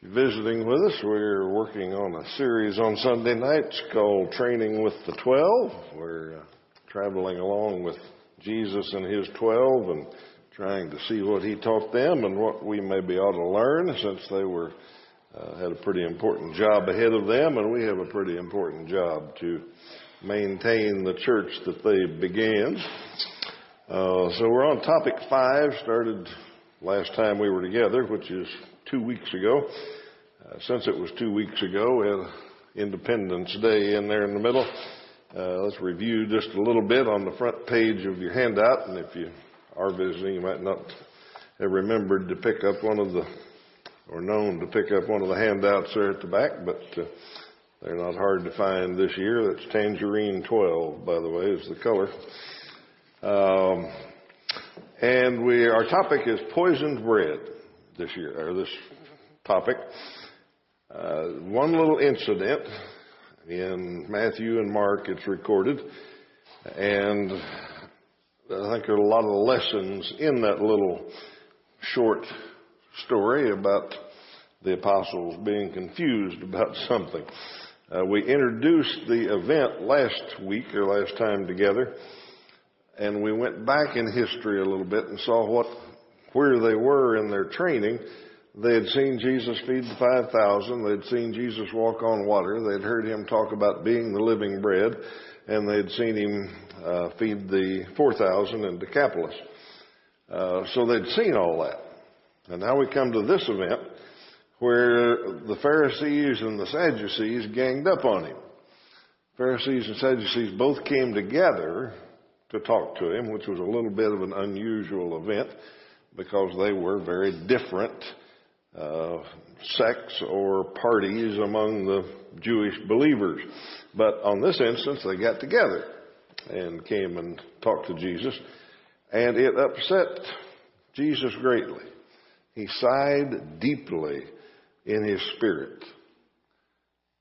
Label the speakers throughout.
Speaker 1: Visiting with us, we're working on a series on Sunday nights called Training with the Twelve. We're uh, traveling along with Jesus and his twelve and trying to see what he taught them and what we maybe ought to learn since they were uh, had a pretty important job ahead of them and we have a pretty important job to maintain the church that they began. Uh, so we're on topic five, started last time we were together, which is two weeks ago. Uh, since it was two weeks ago, Independence Day in there in the middle. Uh, let's review just a little bit on the front page of your handout, and if you are visiting, you might not have remembered to pick up one of the, or known to pick up one of the handouts there at the back, but uh, they're not hard to find this year. That's Tangerine 12, by the way, is the color. Um, and we, our topic is poisoned bread this year, or this topic. Uh, one little incident in Matthew and Mark, it's recorded, and I think there are a lot of lessons in that little short story about the apostles being confused about something. Uh, we introduced the event last week or last time together, and we went back in history a little bit and saw what where they were in their training. They had seen Jesus feed the 5,000. They'd seen Jesus walk on water. They'd heard him talk about being the living bread. And they'd seen him uh, feed the 4,000 in Decapolis. Uh, so they'd seen all that. And now we come to this event where the Pharisees and the Sadducees ganged up on him. Pharisees and Sadducees both came together to talk to him, which was a little bit of an unusual event because they were very different uh, sects or parties among the Jewish believers. But on this instance, they got together and came and talked to Jesus, and it upset Jesus greatly. He sighed deeply in his spirit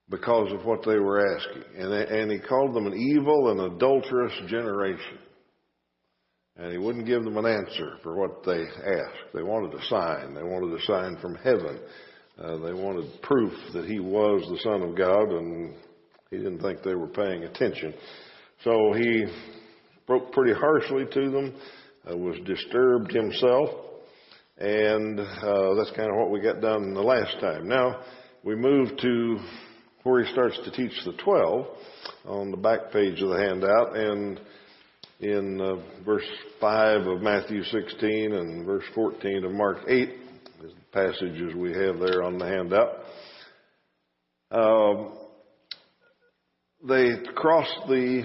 Speaker 1: because of what they were asking. And, and he called them an evil and adulterous generation. And he wouldn't give them an answer for what they asked. They wanted a sign. They wanted a sign from heaven. Uh, they wanted proof that he was the Son of God, and he didn't think they were paying attention. So he spoke pretty harshly to them, uh, was disturbed himself, and uh, that's kind of what we got done the last time. Now we move to where he starts to teach the twelve on the back page of the handout, and in uh, verse 5 of Matthew 16 and verse 14 of Mark 8, the passages we have there on the handout. Um, they crossed the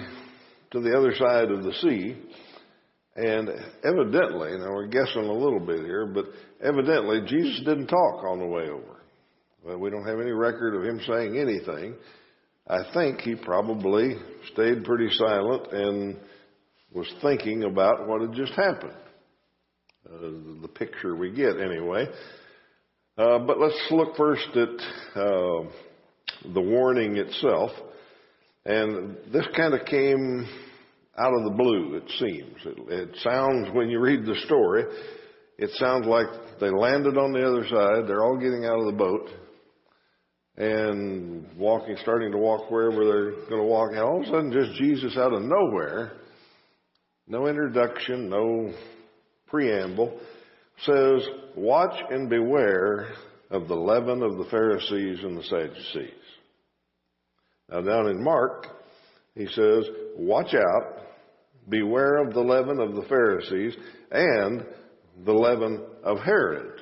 Speaker 1: to the other side of the sea, and evidently, now we're guessing a little bit here, but evidently Jesus didn't talk on the way over. Well, we don't have any record of him saying anything. I think he probably stayed pretty silent and was thinking about what had just happened. Uh, the picture we get, anyway. Uh, but let's look first at uh, the warning itself. And this kind of came out of the blue, it seems. It, it sounds, when you read the story, it sounds like they landed on the other side. They're all getting out of the boat and walking, starting to walk wherever they're going to walk. And all of a sudden, just Jesus out of nowhere no introduction, no preamble, says, Watch and beware of the leaven of the Pharisees and the Sadducees. Now, down in Mark, he says, Watch out, beware of the leaven of the Pharisees and the leaven of Herod.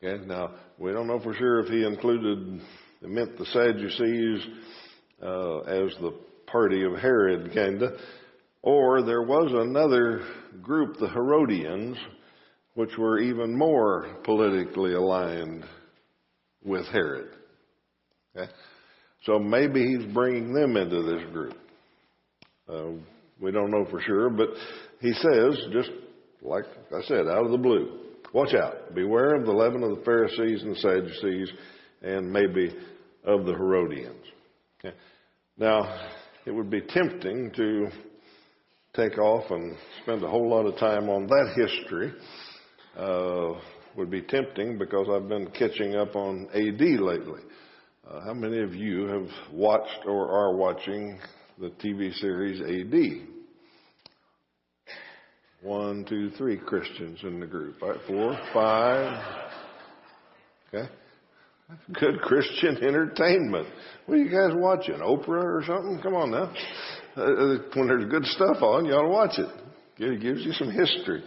Speaker 1: Okay, now, we don't know for sure if he included, meant the Sadducees uh, as the party of Herod, kinda. Or there was another group, the Herodians, which were even more politically aligned with Herod. Okay? So maybe he's bringing them into this group. Uh, we don't know for sure, but he says, just like I said, out of the blue, watch out. Beware of the leaven of the Pharisees and the Sadducees, and maybe of the Herodians. Okay? Now, it would be tempting to take off and spend a whole lot of time on that history. Uh, would be tempting because I've been catching up on AD lately. Uh, how many of you have watched or are watching the TV series AD? One, two, three Christians in the group. All right, four, five. Okay. Good Christian entertainment. What are you guys watching? Oprah or something? Come on now. When there's good stuff on, you ought to watch it. It gives you some history.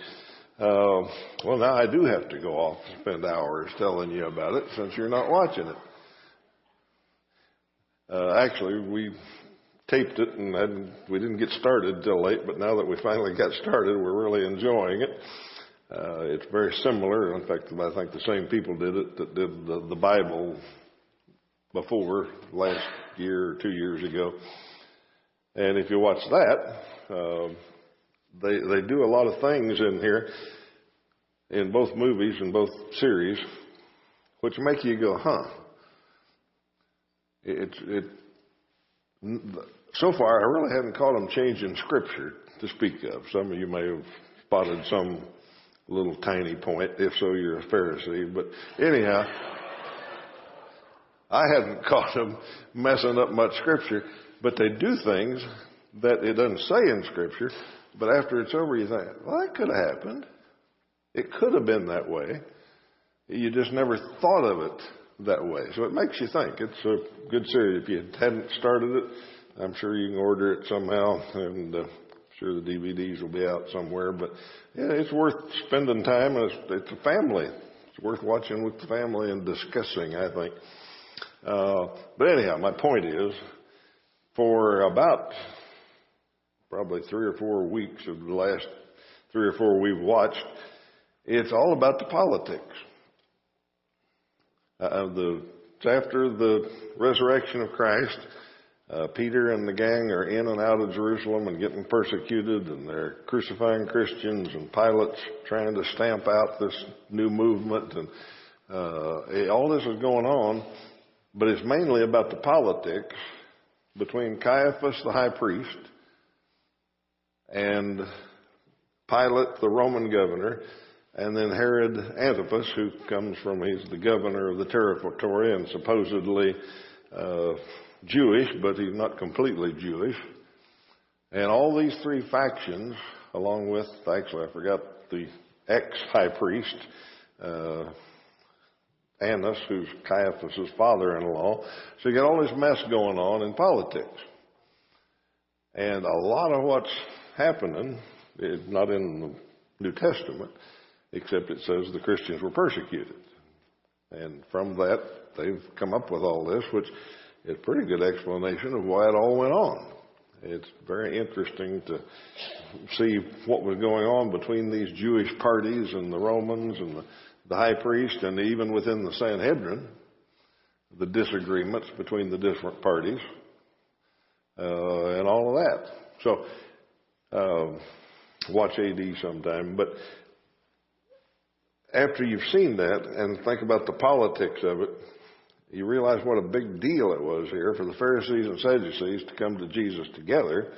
Speaker 1: Uh, well, now I do have to go off and spend hours telling you about it since you're not watching it. Uh, actually, we taped it and hadn't, we didn't get started till late, but now that we finally got started, we're really enjoying it. Uh, it's very similar. In fact, I think the same people did it that did the, the Bible before last year or two years ago. And if you watch that, uh, they they do a lot of things in here, in both movies and both series, which make you go, huh? It it so far, I really haven't caught them changing scripture to speak of. Some of you may have spotted some little tiny point. If so, you're a Pharisee. But anyhow, I haven't caught them messing up much scripture. But they do things that it doesn't say in scripture. But after it's over, you think, well, that could have happened. It could have been that way. You just never thought of it that way. So it makes you think. It's a good series. If you hadn't started it, I'm sure you can order it somehow, and uh, sure the DVDs will be out somewhere. But yeah, it's worth spending time. It's, it's a family. It's worth watching with the family and discussing. I think. Uh, but anyhow, my point is, for about probably three or four weeks of the last three or four we've watched, it's all about the politics. Uh, the after the resurrection of Christ uh, Peter and the gang are in and out of Jerusalem and getting persecuted, and they're crucifying Christians, and Pilate's trying to stamp out this new movement, and uh, all this is going on, but it's mainly about the politics between Caiaphas, the high priest, and Pilate, the Roman governor, and then Herod Antipas, who comes from, he's the governor of the territory and supposedly uh, Jewish, but he's not completely Jewish. And all these three factions, along with, actually, I forgot the ex high priest, uh, Annas, who's Caiaphas' father in law. So you got all this mess going on in politics. And a lot of what's happening is not in the New Testament, except it says the Christians were persecuted. And from that, they've come up with all this, which is a pretty good explanation of why it all went on. It's very interesting to see what was going on between these Jewish parties and the Romans and the, the high priest, and even within the Sanhedrin, the disagreements between the different parties, uh, and all of that. So, uh, watch AD sometime. But after you've seen that and think about the politics of it, you realize what a big deal it was here for the Pharisees and Sadducees to come to Jesus together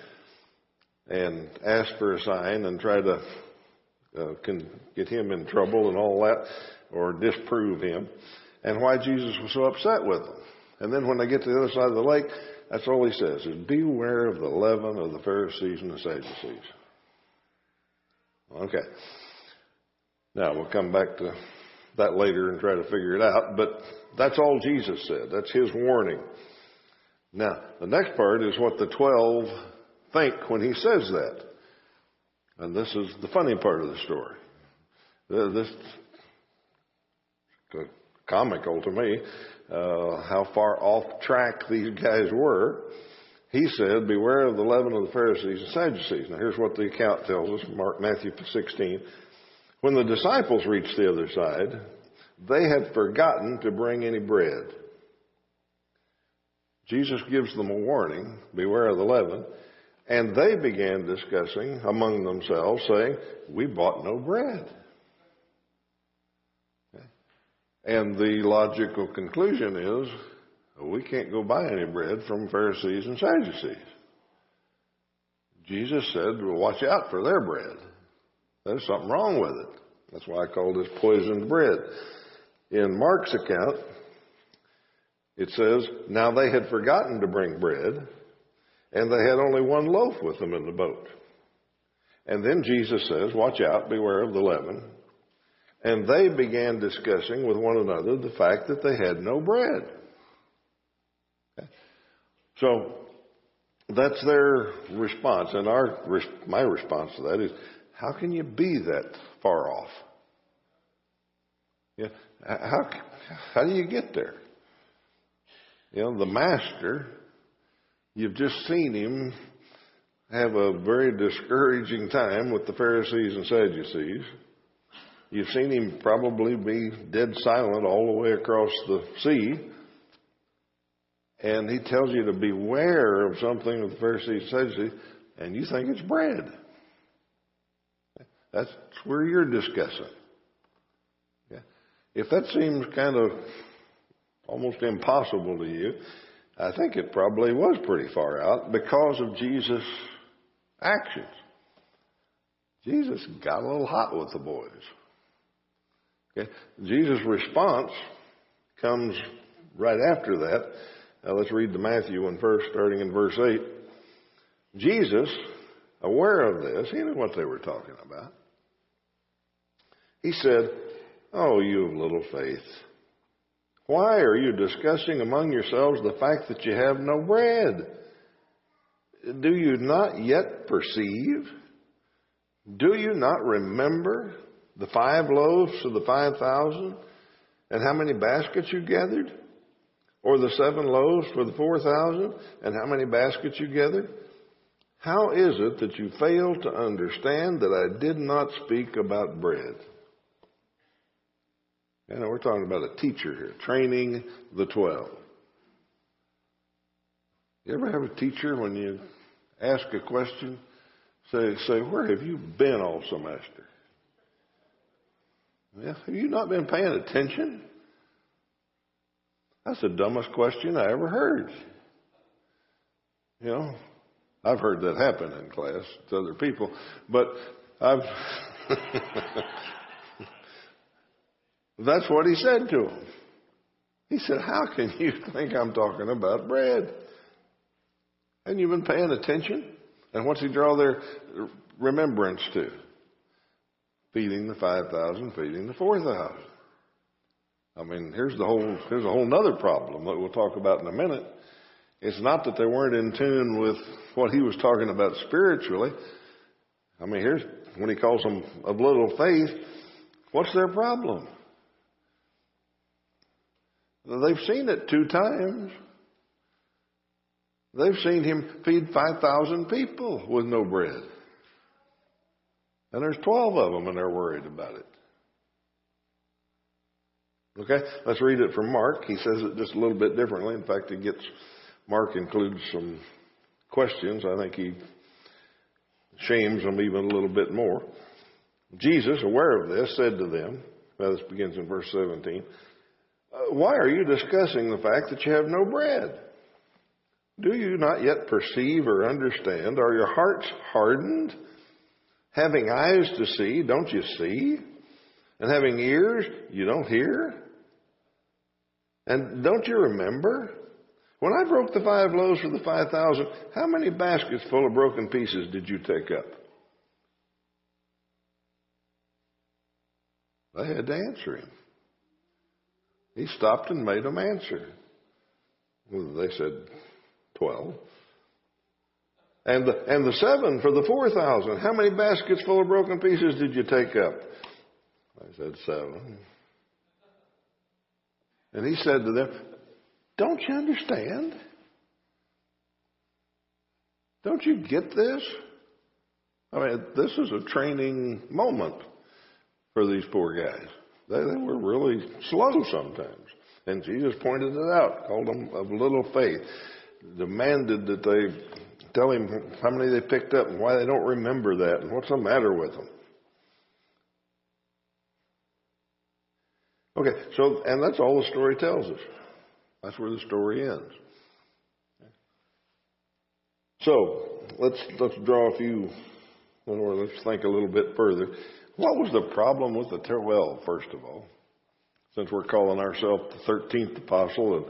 Speaker 1: and ask for a sign and try to uh, can get him in trouble and all that or disprove him and why Jesus was so upset with them. And then when they get to the other side of the lake, that's all he says is beware of the leaven of the Pharisees and the Sadducees. Okay. Now we'll come back to that later and try to figure it out, but that's all Jesus said. That's his warning. Now, the next part is what the twelve think when he says that. And this is the funny part of the story. This is comical to me, uh, how far off track these guys were. He said, beware of the leaven of the Pharisees and Sadducees. Now here's what the account tells us, Mark, Matthew 16. When the disciples reached the other side, they had forgotten to bring any bread. Jesus gives them a warning, beware of the leaven, and they began discussing among themselves, saying, We bought no bread. And the logical conclusion is, we can't go buy any bread from Pharisees and Sadducees. Jesus said, well, watch out for their bread. There's something wrong with it. That's why I call this poisoned bread. In Mark's account, it says, Now they had forgotten to bring bread, and they had only one loaf with them in the boat. And then Jesus says, Watch out, beware of the leaven. And they began discussing with one another the fact that they had no bread. Okay. So that's their response. And our, my response to that is, how can you be that far off? Yeah, how, how do you get there? You know, the master, you've just seen him have a very discouraging time with the Pharisees and Sadducees. You've seen him probably be dead silent all the way across the sea. And he tells you to beware of something with the Pharisees and Sadducees, and you think it's bread. That's where you're discussing. If that seems kind of almost impossible to you, I think it probably was pretty far out because of Jesus' actions. Jesus got a little hot with the boys. Okay? Jesus' response comes right after that. Now let's read the Matthew one first, starting in verse 8. Jesus, aware of this, he knew what they were talking about. He said, Oh, you of little faith. Why are you discussing among yourselves the fact that you have no bread? Do you not yet perceive? Do you not remember the five loaves of the five thousand and how many baskets you gathered? Or the seven loaves for the four thousand and how many baskets you gathered? How is it that you fail to understand that I did not speak about bread? Know, we're talking about a teacher here, training the 12. You ever have a teacher when you ask a question, say, say, where have you been all semester? Yeah, have you not been paying attention? That's the dumbest question I ever heard. You know, I've heard that happen in class to other people, but I've That's what he said to him. He said, How can you think I'm talking about bread? And you've been paying attention? And what's he draw their remembrance to? Feeding the 5,000, feeding the 4,000. I mean, here's the whole, here's a whole other problem that we'll talk about in a minute. It's not that they weren't in tune with what he was talking about spiritually. I mean, here's when he calls them of little faith. What's their problem? They've seen it two times. They've seen him feed 5,000 people with no bread. And there's 12 of them and they're worried about it. Okay, let's read it from Mark. He says it just a little bit differently. In fact, he gets, Mark includes some questions. I think he shames them even a little bit more. Jesus, aware of this, said to them, now this begins in verse 17, uh, Uh, why are you discussing the fact that you have no bread? Do you not yet perceive or understand? Are your hearts hardened? Having eyes to see, don't you see? And having ears, you don't hear? And don't you remember? When I broke the five loaves for the five thousand, how many baskets full of broken pieces did you take up? I had to answer him. He stopped and made them answer. They said, 12. And the, and the seven for the 4,000. How many baskets full of broken pieces did you take up? I said, seven. And he said to them, Don't you understand? Don't you get this? I mean, this is a training moment for these poor guys. They, they were really slow sometimes. And Jesus pointed it out, called them of little faith, demanded that they tell him how many they picked up and why they don't remember that and what's the matter with them. Okay, so, and that's all the story tells us. That's where the story ends. So, let's, let's draw a few, or let's think a little bit further. What was the problem with the 12, first of all? Since we're calling ourselves the 13th apostle and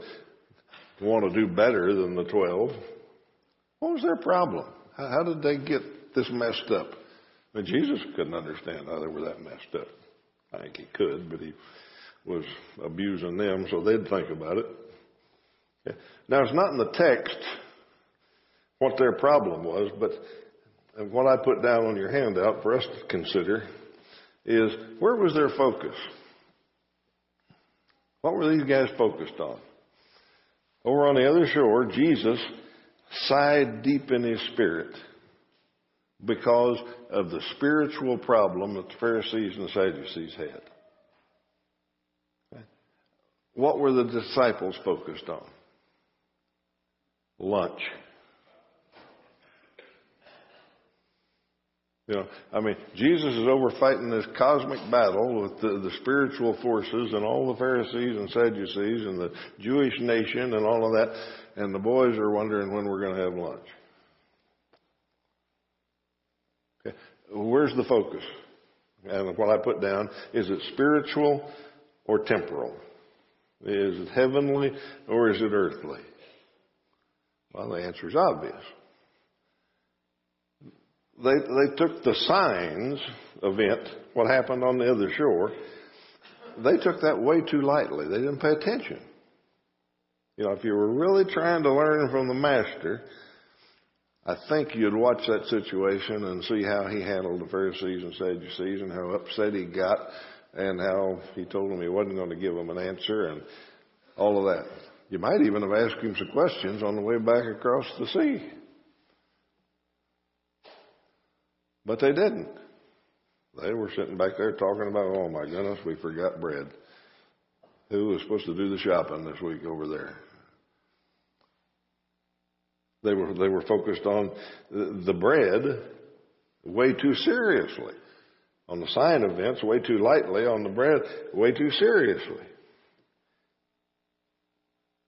Speaker 1: want to do better than the 12, what was their problem? How, how did they get this messed up? I mean, Jesus couldn't understand how they were that messed up. I think he could, but he was abusing them, so they'd think about it. Now, it's not in the text what their problem was, but what I put down on your handout for us to consider is where was their focus? What were these guys focused on? Over on the other shore, Jesus sighed deep in his spirit because of the spiritual problem that the Pharisees and the Sadducees had. What were the disciples focused on? Lunch. You know, I mean, Jesus is over fighting this cosmic battle with the, the spiritual forces and all the Pharisees and Sadducees and the Jewish nation and all of that, and the boys are wondering when we're going to have lunch. Okay. Where's the focus? And what I put down is it spiritual or temporal? Is it heavenly or is it earthly? Well, the answer is obvious. They, they took the signs event, what happened on the other shore, they took that way too lightly. They didn't pay attention. You know, if you were really trying to learn from the master, I think you'd watch that situation and see how he handled the Pharisees and Sadducees and how upset he got and how he told them he wasn't going to give them an answer and all of that. You might even have asked him some questions on the way back across the sea. But they didn't. They were sitting back there talking about, oh my goodness, we forgot bread. Who was supposed to do the shopping this week over there? They were, they were focused on the bread way too seriously. On the sign events, way too lightly. On the bread, way too seriously.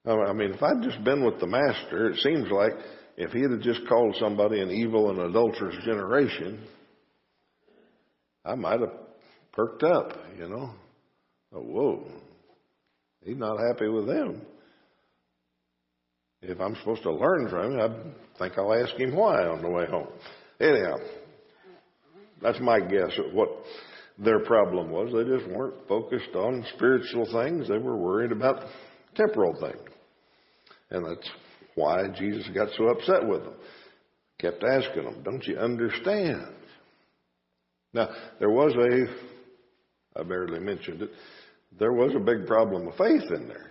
Speaker 1: I mean, if I'd just been with the master, it seems like if he had just called somebody an evil and adulterous generation, I might have perked up, you know. Oh, whoa, he's not happy with them. If I'm supposed to learn from him, I think I'll ask him why on the way home. Anyhow, that's my guess at what their problem was. They just weren't focused on spiritual things. They were worried about temporal things. And that's why Jesus got so upset with them. Kept asking them, don't you understand? Now, there was a, I barely mentioned it, there was a big problem of faith in there.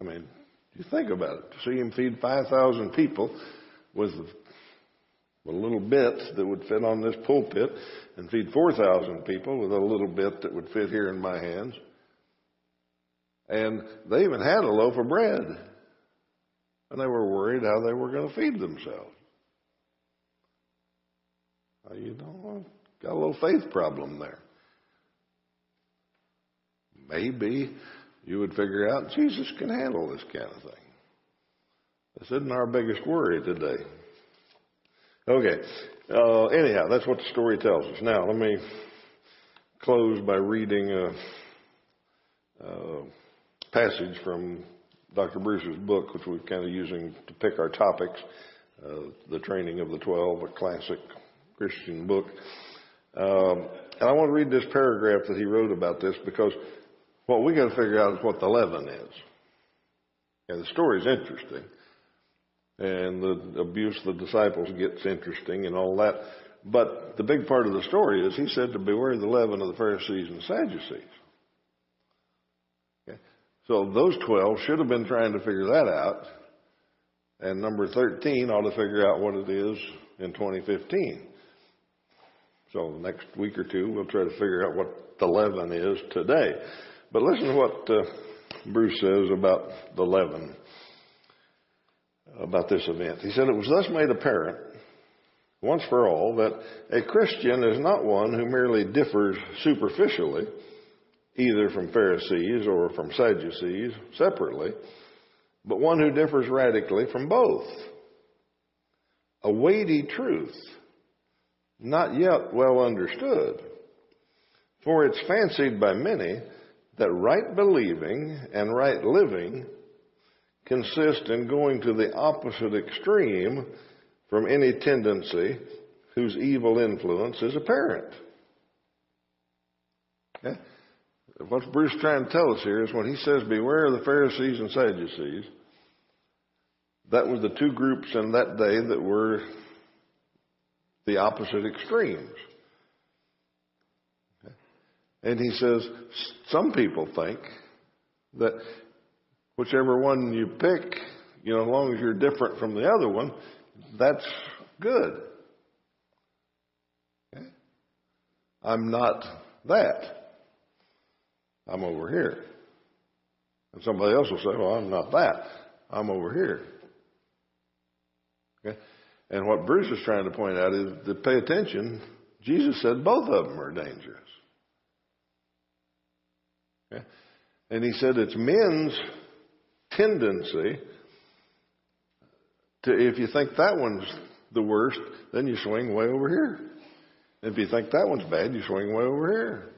Speaker 1: I mean, you think about it. To see him feed 5,000 people with a little bit that would fit on this pulpit and feed 4,000 people with a little bit that would fit here in my hands. And they even had a loaf of bread. And they were worried how they were going to feed themselves. You know, got a little faith problem there. Maybe you would figure out Jesus can handle this kind of thing. This isn't our biggest worry today. Okay. Uh, anyhow, that's what the story tells us. Now, let me close by reading a, a passage from Dr. Bruce's book, which we're kind of using to pick our topics. Uh, the Training of the Twelve, a classic Christian book. Um, and I want to read this paragraph that he wrote about this because what we got to figure out is what the leaven is. And the story is interesting. And the abuse of the disciples gets interesting and all that. But the big part of the story is he said to beware the leaven of the Pharisees and Sadducees. So those 12 should have been trying to figure that out. And number 13 ought to figure out what it is in 2015. So the next week or two, we'll try to figure out what the leaven is today. But listen to what uh, Bruce says about the leaven, about this event. He said, It was thus made apparent, once for all, that a Christian is not one who merely differs superficially, either from Pharisees or from Sadducees separately, but one who differs radically from both. A weighty truth not yet well understood. For it's fancied by many that right believing and right living consist in going to the opposite extreme from any tendency whose evil influence is apparent. Okay? What Bruce trying to tell us here is when he says, Beware of the Pharisees and Sadducees, that was the two groups in that day that were the opposite extremes. And he says, some people think that whichever one you pick, you know, as long as you're different from the other one, that's good. Okay? I'm not that. I'm over here. And somebody else will say, well, I'm not that. I'm over here. Okay? And what Bruce is trying to point out is to pay attention. Jesus said both of them are dangerous. Okay? And he said it's men's tendency to, if you think that one's the worst, then you swing way over here. If you think that one's bad, you swing way over here.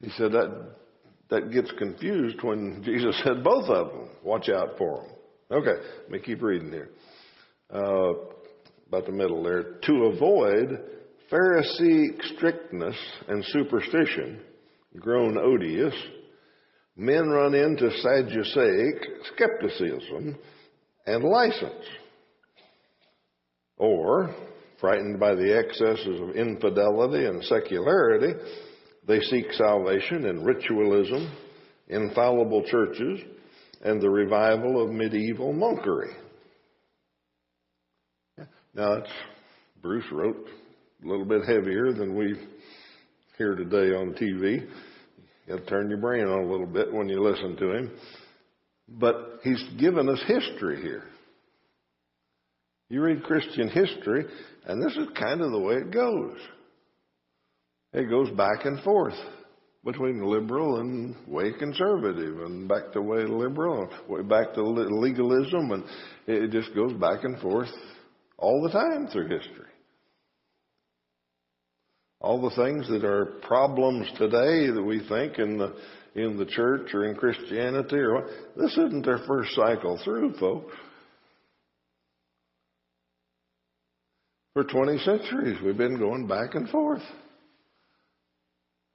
Speaker 1: He said that that gets confused when Jesus said both of them. Watch out for them. Okay, let me keep reading here. Uh, about the middle there. To avoid Pharisee strictness and superstition, grown odious, men run into Sadduceic skepticism and license. Or, frightened by the excesses of infidelity and secularity, they seek salvation in ritualism, infallible churches, and the revival of medieval monkery. Now, Bruce wrote a little bit heavier than we hear today on TV. You have to turn your brain on a little bit when you listen to him. But he's given us history here. You read Christian history, and this is kind of the way it goes. It goes back and forth between liberal and way conservative, and back to way liberal, and way back to legalism, and it just goes back and forth all the time through history. All the things that are problems today that we think in the in the church or in Christianity or this isn't their first cycle through, folks. For 20 centuries, we've been going back and forth.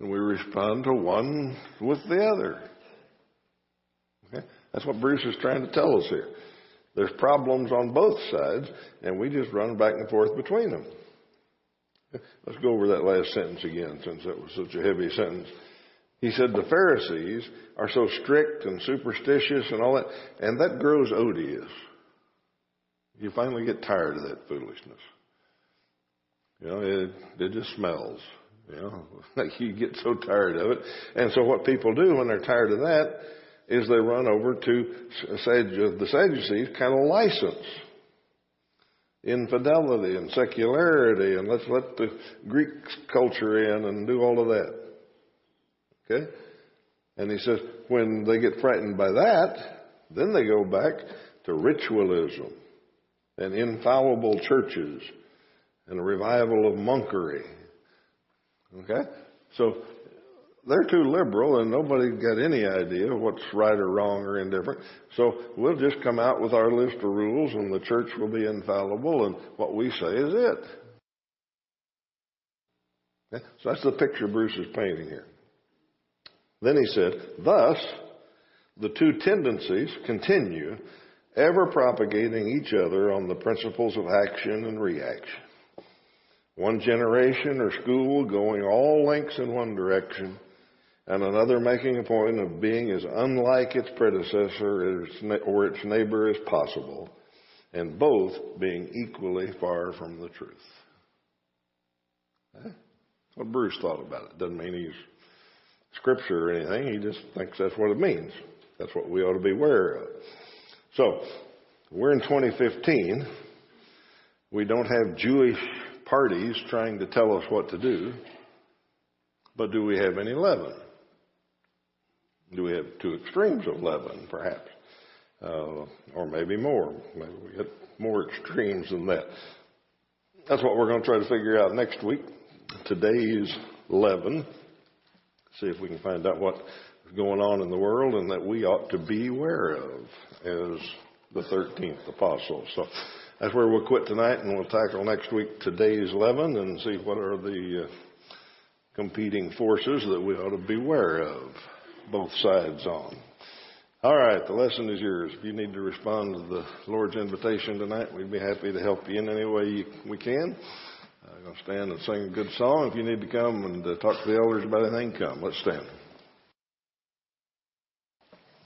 Speaker 1: And we respond to one with the other. Okay? That's what Bruce is trying to tell us here. There's problems on both sides, and we just run back and forth between them. Let's go over that last sentence again, since that was such a heavy sentence. He said the Pharisees are so strict and superstitious and all that, and that grows odious. You finally get tired of that foolishness. You know, it, it just smells. You know, like you get so tired of it. And so what people do when they're tired of that is they run over to the Sadducees kind of license infidelity and secularity and let's let the Greek culture in and do all of that. Okay? And he says when they get frightened by that, then they go back to ritualism and infallible churches and a revival of monkery. Okay? So they're too liberal and nobody got any idea what's right or wrong or indifferent. So we'll just come out with our list of rules and the church will be infallible and what we say is it. Okay? So that's the picture Bruce is painting here. Then he said, thus, the two tendencies continue, ever propagating each other on the principles of action and reaction. One generation or school going all lengths in one direction, and another making a point of being as unlike its predecessor or its neighbor as possible, and both being equally far from the truth. What Bruce thought about it. Doesn't mean he's scripture or anything. He just thinks that's what it means. That's what we ought to be aware of. So, we're in 2015. We don't have Jewish parties trying to tell us what to do. But do we have any leaven? Do we have two extremes of leaven, perhaps? Uh, or maybe more. Maybe we get more extremes than that. that's what we're going to try to figure out next week. Today's leaven. See if we can find out what's going on in the world and that we ought to be aware of as the 13th apostle. So that's where we'll quit tonight and we'll tackle next week today's leaven and see what are the uh, competing forces that we ought to beware of, both sides on. All right, the lesson is yours. If you need to respond to the Lord's invitation tonight, we'd be happy to help you in any way we can. I'm going to stand and sing a good song. If you need to come and uh, talk to the elders about anything, come. Let's stand.